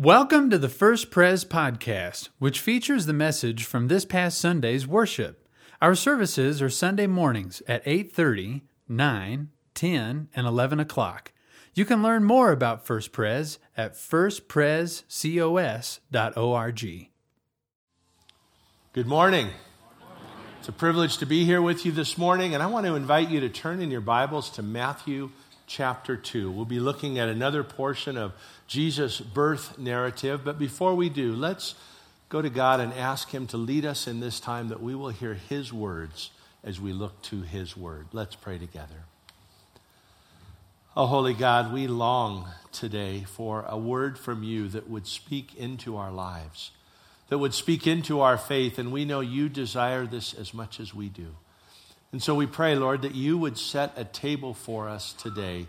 Welcome to the First Pres podcast, which features the message from this past Sunday's worship. Our services are Sunday mornings at 8:30, 9, 10, and 11 o'clock. You can learn more about First Pres at firstprescos.org. Good morning. It's a privilege to be here with you this morning, and I want to invite you to turn in your Bibles to Matthew chapter 2. We'll be looking at another portion of Jesus' birth narrative. But before we do, let's go to God and ask Him to lead us in this time that we will hear His words as we look to His word. Let's pray together. Oh, Holy God, we long today for a word from you that would speak into our lives, that would speak into our faith, and we know you desire this as much as we do. And so we pray, Lord, that you would set a table for us today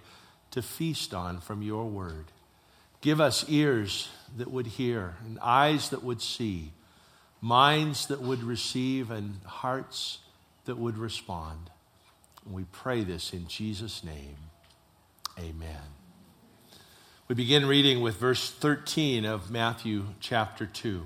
to feast on from your word. Give us ears that would hear, and eyes that would see, minds that would receive, and hearts that would respond. And we pray this in Jesus' name. Amen. We begin reading with verse 13 of Matthew chapter 2.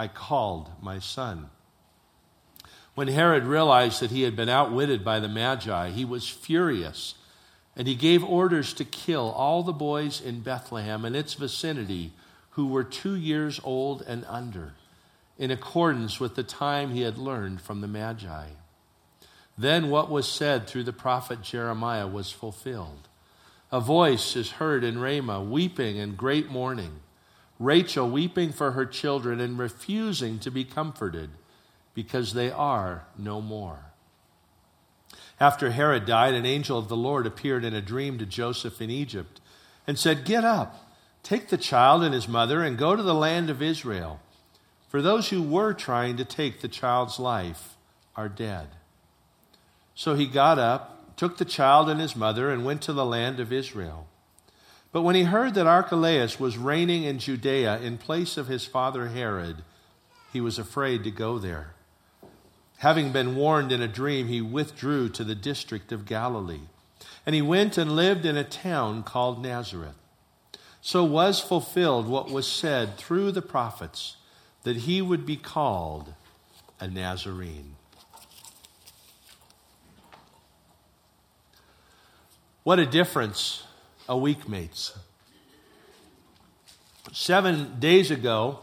I called my son. When Herod realized that he had been outwitted by the Magi, he was furious, and he gave orders to kill all the boys in Bethlehem and its vicinity who were two years old and under, in accordance with the time he had learned from the Magi. Then what was said through the prophet Jeremiah was fulfilled. A voice is heard in Ramah, weeping and great mourning Rachel weeping for her children and refusing to be comforted because they are no more. After Herod died, an angel of the Lord appeared in a dream to Joseph in Egypt and said, Get up, take the child and his mother, and go to the land of Israel. For those who were trying to take the child's life are dead. So he got up, took the child and his mother, and went to the land of Israel. But when he heard that Archelaus was reigning in Judea in place of his father Herod, he was afraid to go there. Having been warned in a dream, he withdrew to the district of Galilee. And he went and lived in a town called Nazareth. So was fulfilled what was said through the prophets that he would be called a Nazarene. What a difference a week mates. Seven days ago,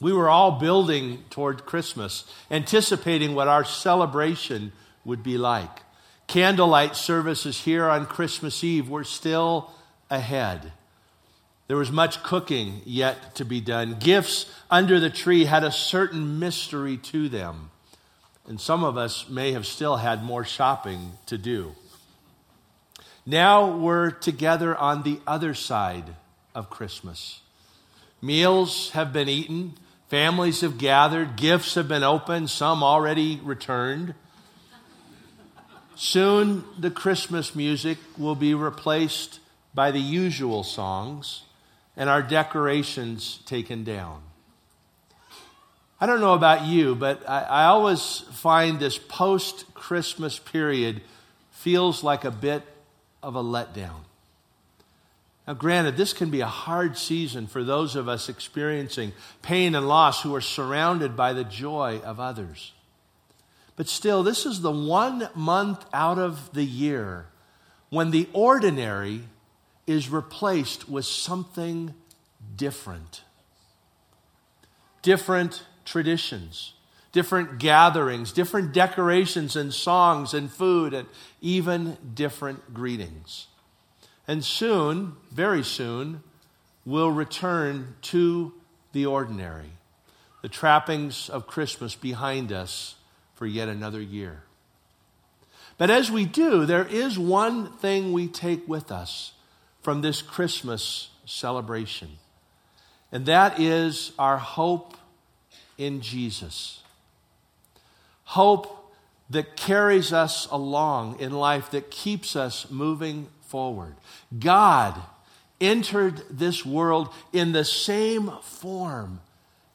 we were all building toward Christmas, anticipating what our celebration would be like. Candlelight services here on Christmas Eve were still ahead. There was much cooking yet to be done. Gifts under the tree had a certain mystery to them. And some of us may have still had more shopping to do. Now we're together on the other side of Christmas. Meals have been eaten, families have gathered, gifts have been opened, some already returned. Soon the Christmas music will be replaced by the usual songs and our decorations taken down. I don't know about you, but I, I always find this post Christmas period feels like a bit of a letdown. Now, granted, this can be a hard season for those of us experiencing pain and loss who are surrounded by the joy of others. But still, this is the one month out of the year when the ordinary is replaced with something different. Different traditions, different gatherings, different decorations and songs and food, and even different greetings. And soon, very soon, we'll return to the ordinary, the trappings of Christmas behind us for yet another year. But as we do, there is one thing we take with us from this Christmas celebration. And that is our hope in Jesus. Hope that carries us along in life, that keeps us moving forward. God entered this world in the same form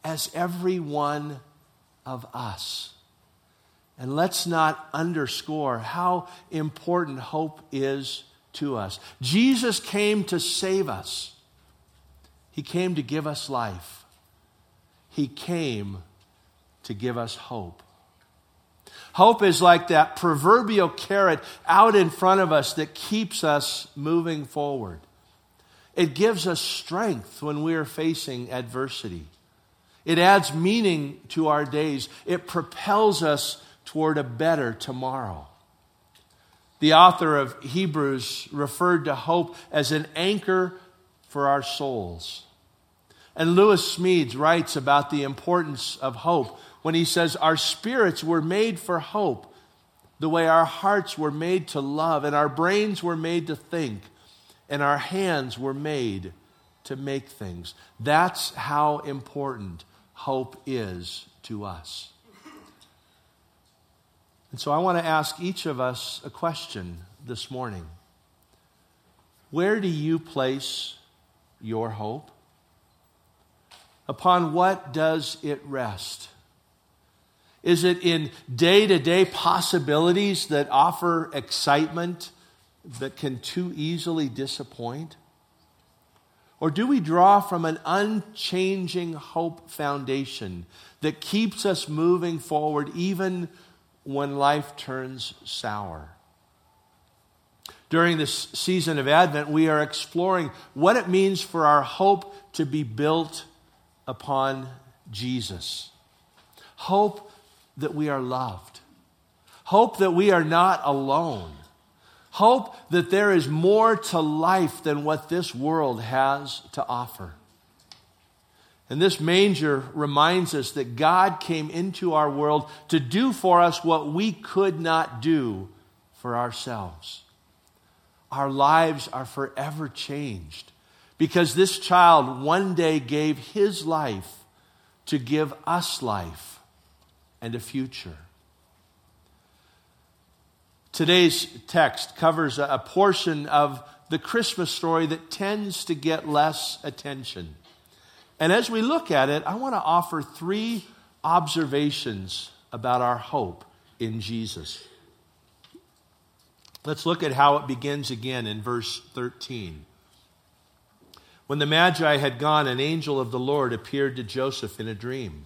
as every one of us. And let's not underscore how important hope is to us. Jesus came to save us, He came to give us life, He came to give us hope. Hope is like that proverbial carrot out in front of us that keeps us moving forward. It gives us strength when we are facing adversity. It adds meaning to our days. It propels us toward a better tomorrow. The author of Hebrews referred to hope as an anchor for our souls. And Lewis Smedes writes about the importance of hope when he says, Our spirits were made for hope, the way our hearts were made to love, and our brains were made to think, and our hands were made to make things. That's how important hope is to us. And so I want to ask each of us a question this morning. Where do you place your hope? Upon what does it rest? Is it in day to day possibilities that offer excitement that can too easily disappoint? Or do we draw from an unchanging hope foundation that keeps us moving forward even when life turns sour? During this season of Advent, we are exploring what it means for our hope to be built upon Jesus. Hope that we are loved. Hope that we are not alone. Hope that there is more to life than what this world has to offer. And this manger reminds us that God came into our world to do for us what we could not do for ourselves. Our lives are forever changed because this child one day gave his life to give us life and a future. Today's text covers a portion of the Christmas story that tends to get less attention. And as we look at it, I want to offer three observations about our hope in Jesus. Let's look at how it begins again in verse 13. When the Magi had gone, an angel of the Lord appeared to Joseph in a dream.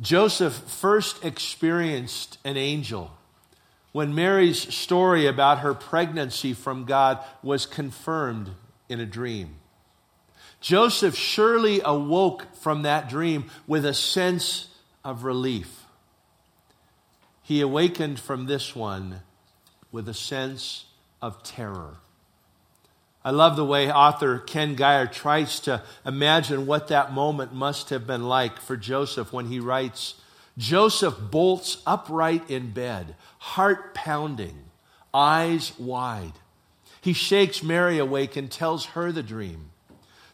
Joseph first experienced an angel when Mary's story about her pregnancy from God was confirmed in a dream. Joseph surely awoke from that dream with a sense of relief. He awakened from this one with a sense of terror. I love the way author Ken Gire tries to imagine what that moment must have been like for Joseph when he writes Joseph bolts upright in bed, heart pounding, eyes wide. He shakes Mary awake and tells her the dream.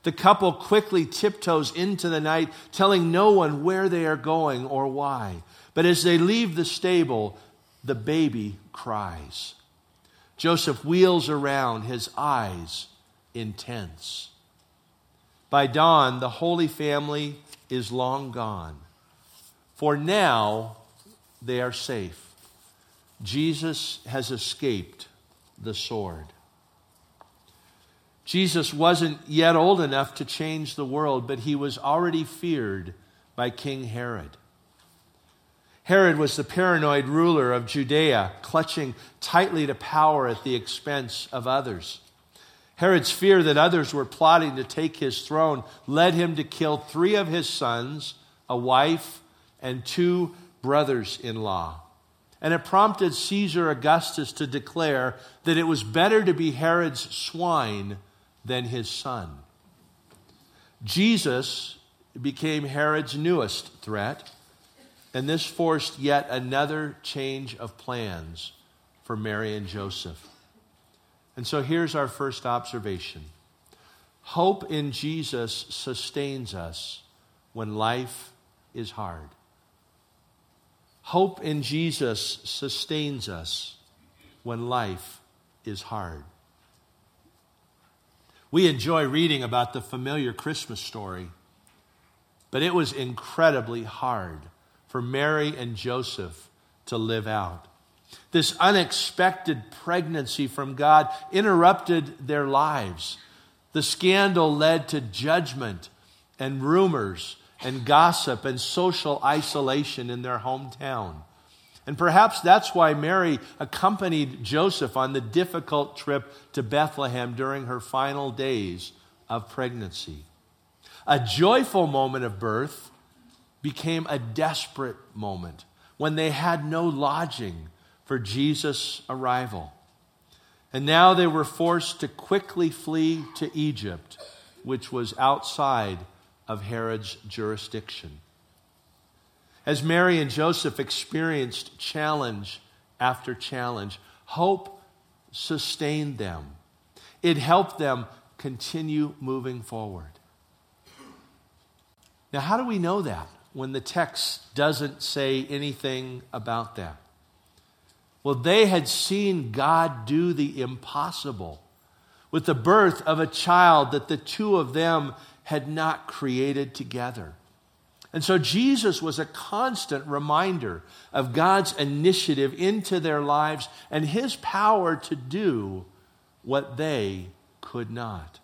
The couple quickly tiptoes into the night, telling no one where they are going or why. But as they leave the stable, the baby cries. Joseph wheels around, his eyes intense. By dawn, the Holy Family is long gone. For now, they are safe. Jesus has escaped the sword. Jesus wasn't yet old enough to change the world, but he was already feared by King Herod. Herod was the paranoid ruler of Judea, clutching tightly to power at the expense of others. Herod's fear that others were plotting to take his throne led him to kill three of his sons a wife, and two brothers in law. And it prompted Caesar Augustus to declare that it was better to be Herod's swine than his son. Jesus became Herod's newest threat, and this forced yet another change of plans for Mary and Joseph. And so here's our first observation hope in Jesus sustains us when life is hard. Hope in Jesus sustains us when life is hard. We enjoy reading about the familiar Christmas story, but it was incredibly hard for Mary and Joseph to live out. This unexpected pregnancy from God interrupted their lives. The scandal led to judgment and rumors and gossip and social isolation in their hometown. And perhaps that's why Mary accompanied Joseph on the difficult trip to Bethlehem during her final days of pregnancy. A joyful moment of birth became a desperate moment when they had no lodging for Jesus' arrival. And now they were forced to quickly flee to Egypt, which was outside of Herod's jurisdiction. As Mary and Joseph experienced challenge after challenge, hope sustained them. It helped them continue moving forward. Now, how do we know that when the text doesn't say anything about that? Well, they had seen God do the impossible with the birth of a child that the two of them had not created together. And so Jesus was a constant reminder of God's initiative into their lives and his power to do what they could not.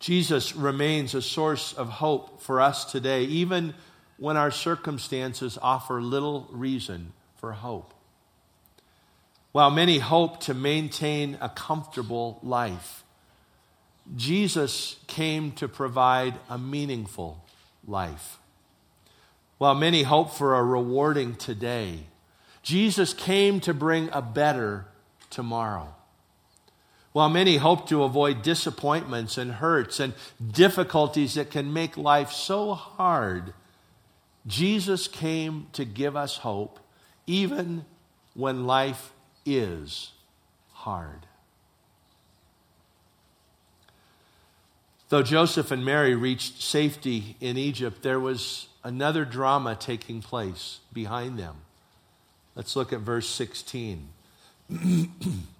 Jesus remains a source of hope for us today, even when our circumstances offer little reason for hope. While many hope to maintain a comfortable life, Jesus came to provide a meaningful life. While many hope for a rewarding today, Jesus came to bring a better tomorrow. While many hope to avoid disappointments and hurts and difficulties that can make life so hard, Jesus came to give us hope even when life is hard. Though Joseph and Mary reached safety in Egypt, there was another drama taking place behind them. Let's look at verse 16.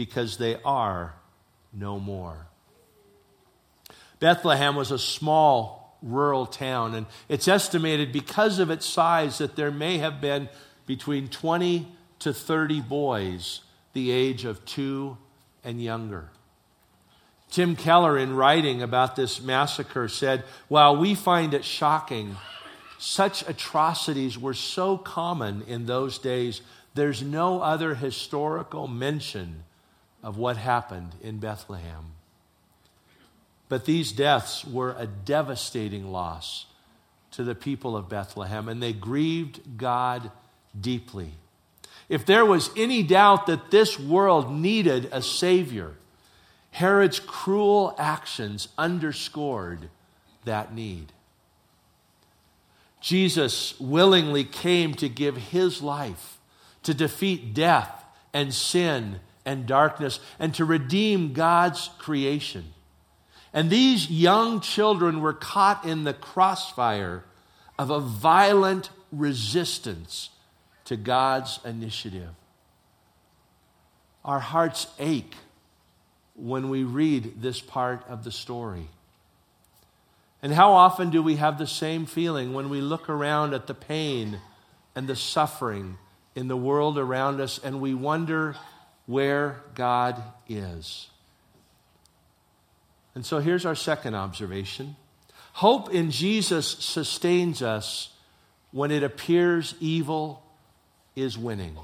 because they are no more. Bethlehem was a small rural town, and it's estimated because of its size that there may have been between 20 to 30 boys the age of two and younger. Tim Keller, in writing about this massacre, said, While we find it shocking, such atrocities were so common in those days, there's no other historical mention of what happened in Bethlehem. But these deaths were a devastating loss to the people of Bethlehem, and they grieved God deeply. If there was any doubt that this world needed a Savior, Herod's cruel actions underscored that need. Jesus willingly came to give his life to defeat death and sin and darkness and to redeem God's creation. And these young children were caught in the crossfire of a violent resistance to God's initiative. Our hearts ache when we read this part of the story. And how often do we have the same feeling when we look around at the pain and the suffering in the world around us and we wonder where God is? And so here's our second observation hope in Jesus sustains us when it appears evil is winning.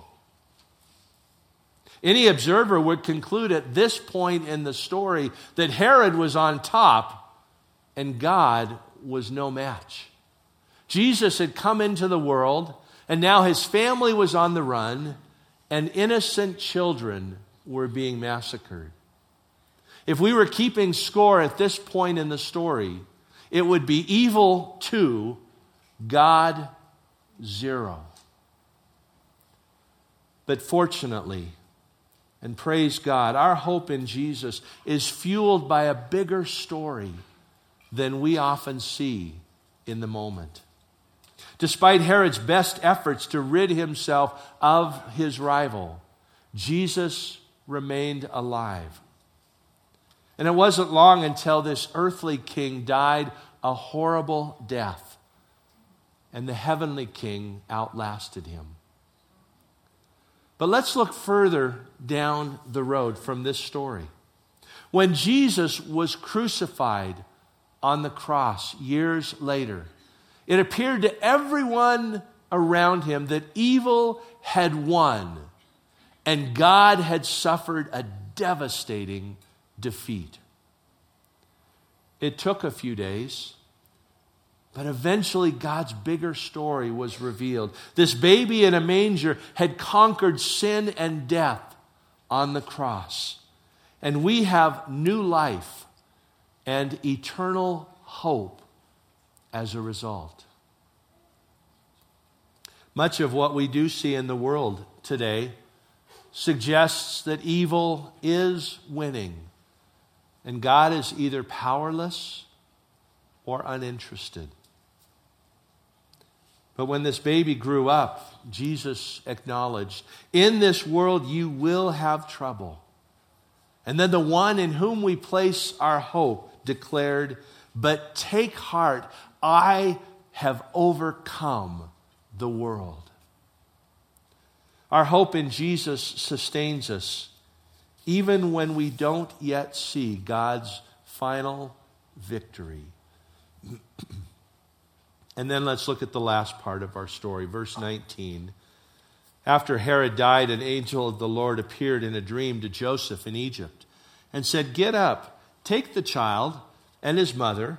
Any observer would conclude at this point in the story that Herod was on top and God was no match. Jesus had come into the world, and now his family was on the run, and innocent children were being massacred. If we were keeping score at this point in the story, it would be evil two, God zero. But fortunately, and praise God, our hope in Jesus is fueled by a bigger story than we often see in the moment. Despite Herod's best efforts to rid himself of his rival, Jesus remained alive. And it wasn't long until this earthly king died a horrible death, and the heavenly king outlasted him. But let's look further down the road from this story. When Jesus was crucified on the cross years later, it appeared to everyone around him that evil had won and God had suffered a devastating defeat. It took a few days, but eventually God's bigger story was revealed. This baby in a manger had conquered sin and death on the cross. And we have new life and eternal hope as a result. Much of what we do see in the world today suggests that evil is winning and God is either powerless or uninterested. But when this baby grew up, Jesus acknowledged, In this world you will have trouble. And then the one in whom we place our hope declared, But take heart, I have overcome the world. Our hope in Jesus sustains us even when we don't yet see God's final victory. and then let's look at the last part of our story, verse 19. After Herod died, an angel of the Lord appeared in a dream to Joseph in Egypt and said, Get up, take the child and his mother,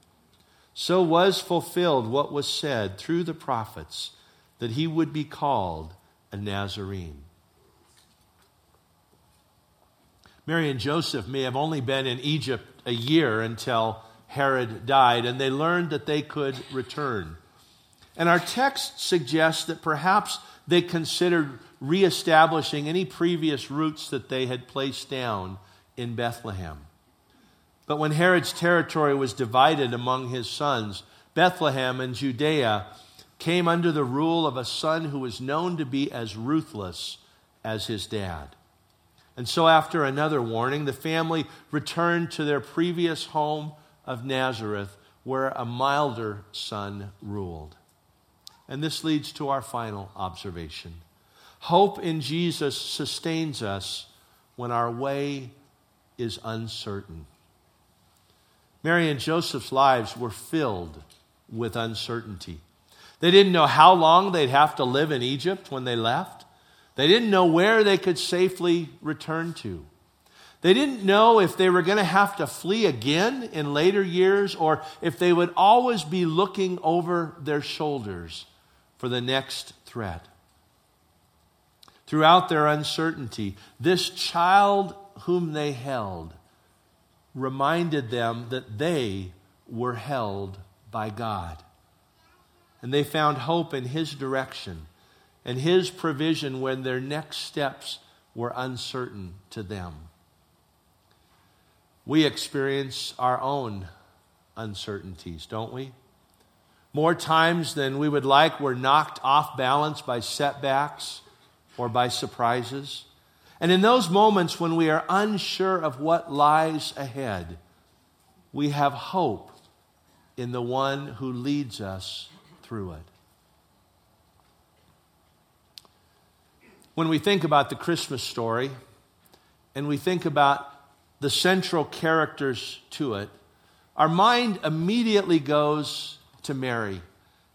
So was fulfilled what was said through the prophets that he would be called a Nazarene. Mary and Joseph may have only been in Egypt a year until Herod died, and they learned that they could return. And our text suggests that perhaps they considered reestablishing any previous roots that they had placed down in Bethlehem. But when Herod's territory was divided among his sons, Bethlehem and Judea came under the rule of a son who was known to be as ruthless as his dad. And so, after another warning, the family returned to their previous home of Nazareth, where a milder son ruled. And this leads to our final observation hope in Jesus sustains us when our way is uncertain. Mary and Joseph's lives were filled with uncertainty. They didn't know how long they'd have to live in Egypt when they left. They didn't know where they could safely return to. They didn't know if they were going to have to flee again in later years or if they would always be looking over their shoulders for the next threat. Throughout their uncertainty, this child whom they held reminded them that they were held by God. and they found hope in His direction and His provision when their next steps were uncertain to them. We experience our own uncertainties, don't we? More times than we would like, we're knocked off balance by setbacks or by surprises. And in those moments when we are unsure of what lies ahead, we have hope in the one who leads us through it. When we think about the Christmas story and we think about the central characters to it, our mind immediately goes to Mary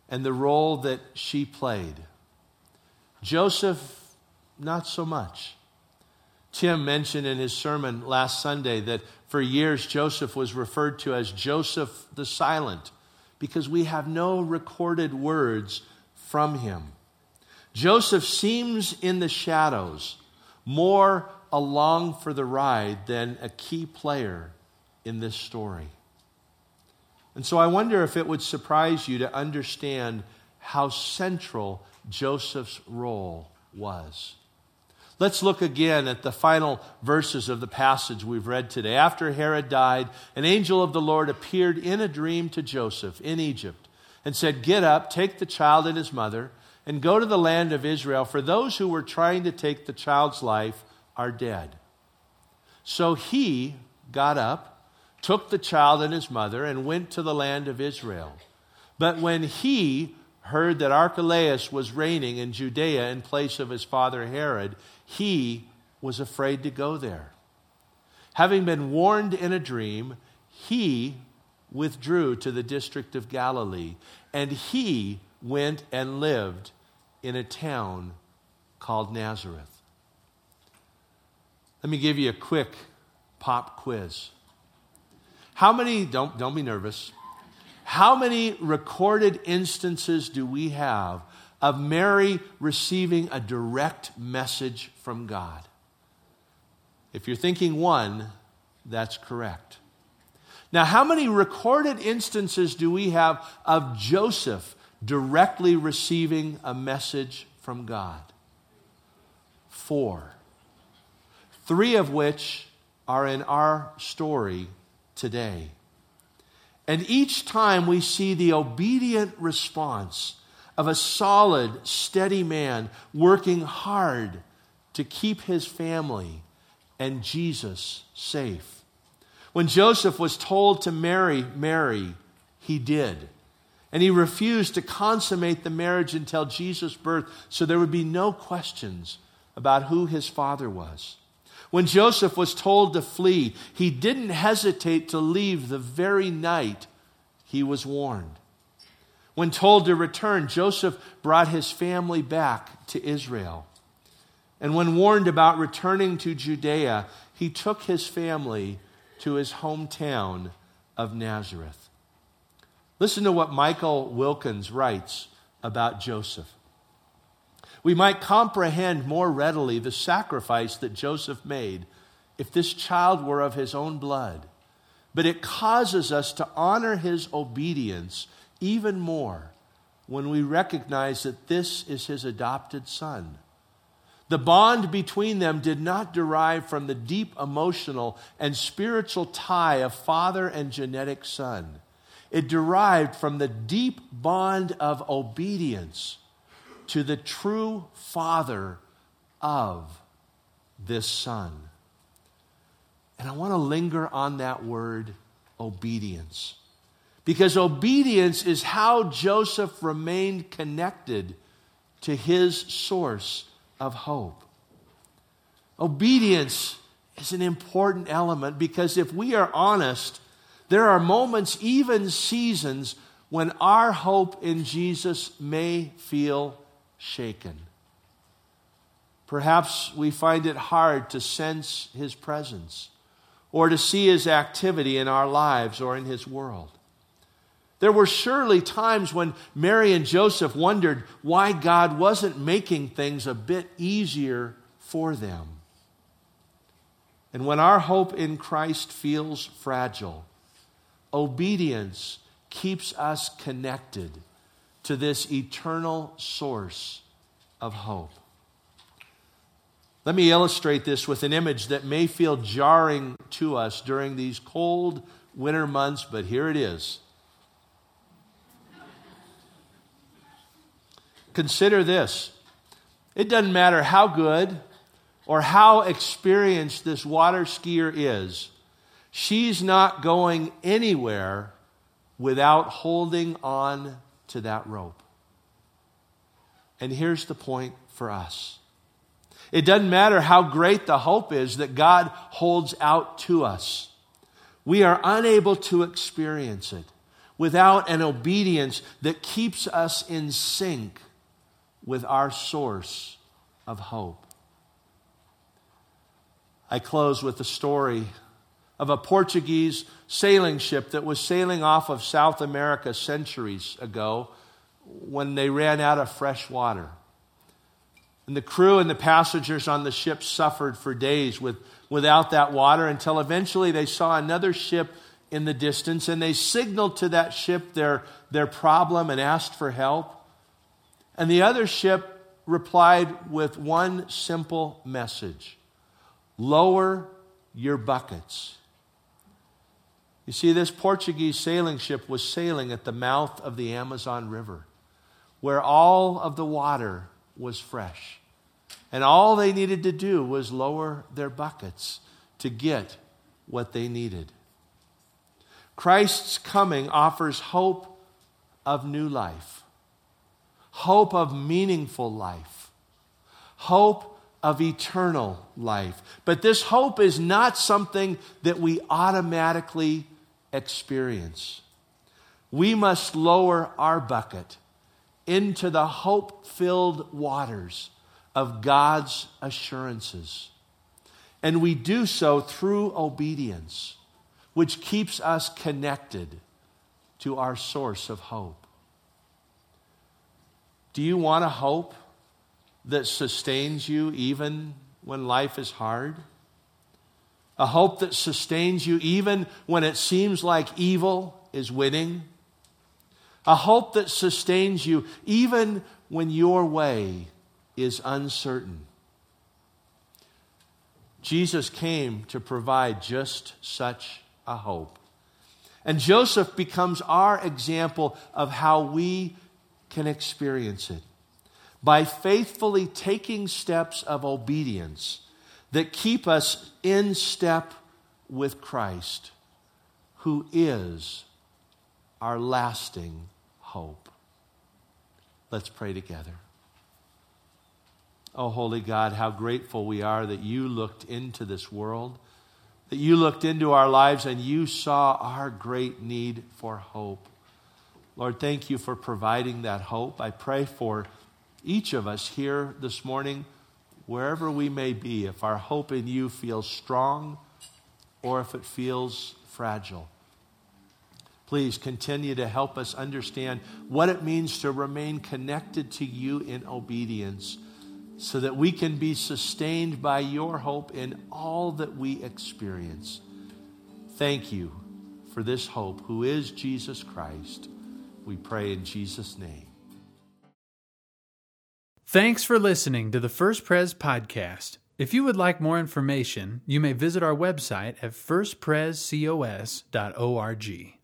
and the role that she played. Joseph, not so much. Tim mentioned in his sermon last Sunday that for years Joseph was referred to as Joseph the Silent because we have no recorded words from him. Joseph seems in the shadows, more along for the ride than a key player in this story. And so I wonder if it would surprise you to understand how central Joseph's role was. Let's look again at the final verses of the passage we've read today. After Herod died, an angel of the Lord appeared in a dream to Joseph in Egypt and said, Get up, take the child and his mother and go to the land of Israel, for those who were trying to take the child's life are dead. So he got up, took the child and his mother, and went to the land of Israel. But when he heard that Archelaus was reigning in Judea in place of his father Herod, he was afraid to go there. Having been warned in a dream, he withdrew to the district of Galilee, and he went and lived in a town called Nazareth. Let me give you a quick pop quiz. How many, don't, don't be nervous, how many recorded instances do we have of Mary receiving a direct message from God? If you're thinking one, that's correct. Now, how many recorded instances do we have of Joseph directly receiving a message from God. Four. Three of which are in our story today. And each time we see the obedient response of a solid, steady man working hard to keep his family and Jesus safe. When Joseph was told to marry Mary, he did. And he refused to consummate the marriage until Jesus' birth, so there would be no questions about who his father was. When Joseph was told to flee, he didn't hesitate to leave the very night he was warned. When told to return, Joseph brought his family back to Israel. And when warned about returning to Judea, he took his family to his hometown of Nazareth. Listen to what Michael Wilkins writes about Joseph. We might comprehend more readily the sacrifice that Joseph made if this child were of his own blood. But it causes us to honor his obedience even more when we recognize that this is his adopted son. The bond between them did not derive from the deep emotional and spiritual tie of father and genetic son. It derived from the deep bond of obedience to the true Father of this Son. And I want to linger on that word obedience. Because obedience is how Joseph remained connected to his source of hope. Obedience is an important element because if we are honest, there are moments, even seasons, when our hope in Jesus may feel shaken. Perhaps we find it hard to sense his presence or to see his activity in our lives or in his world. There were surely times when Mary and Joseph wondered why God wasn't making things a bit easier for them. And when our hope in Christ feels fragile, obedience keeps us connected to this eternal source of hope. Let me illustrate this with an image that may feel jarring to us during these cold winter months, but here it is. Consider this it doesn't matter how good or how experienced this water skier is, she's not going anywhere without holding on to that rope. And here's the point for us it doesn't matter how great the hope is that God holds out to us. We are unable to experience it without an obedience that keeps us in sync with our source of hope. I close with the story of a Portuguese sailing ship that was sailing off of South America centuries ago when they ran out of fresh water. And the crew and the passengers on the ship suffered for days with, without that water until eventually they saw another ship in the distance and they signaled to that ship their, their problem and asked for help. And the other ship replied with one simple message lower your buckets. You see, this Portuguese sailing ship was sailing at the mouth of the Amazon River, where all of the water was fresh. And all they needed to do was lower their buckets to get what they needed. Christ's coming offers hope of new life, hope of meaningful life, hope of eternal life. But this hope is not something that we automatically experience. We must lower our bucket into the hope filled waters of God's assurances. And we do so through obedience, which keeps us connected to our source of hope. Do you want a hope that sustains you even when life is hard? A hope that sustains you even when it seems like evil is winning? A hope that sustains you even when your way is uncertain. Jesus came to provide just such a hope. And Joseph becomes our example of how we can experience it by faithfully taking steps of obedience that keep us in step with Christ, who is our lasting hope. Let's pray together. Oh, holy God, how grateful we are that you looked into this world, that you looked into our lives and you saw our great need for hope. Lord, thank you for providing that hope. I pray for each of us here this morning, wherever we may be, if our hope in you feels strong or if it feels fragile. Please continue to help us understand what it means to remain connected to you in obedience so that we can be sustained by your hope in all that we experience. Thank you for this hope, who is Jesus Christ. We pray in Jesus' name. Thanks for listening to the First Pres podcast. If you would like more information, you may visit our website at firstprescos.org.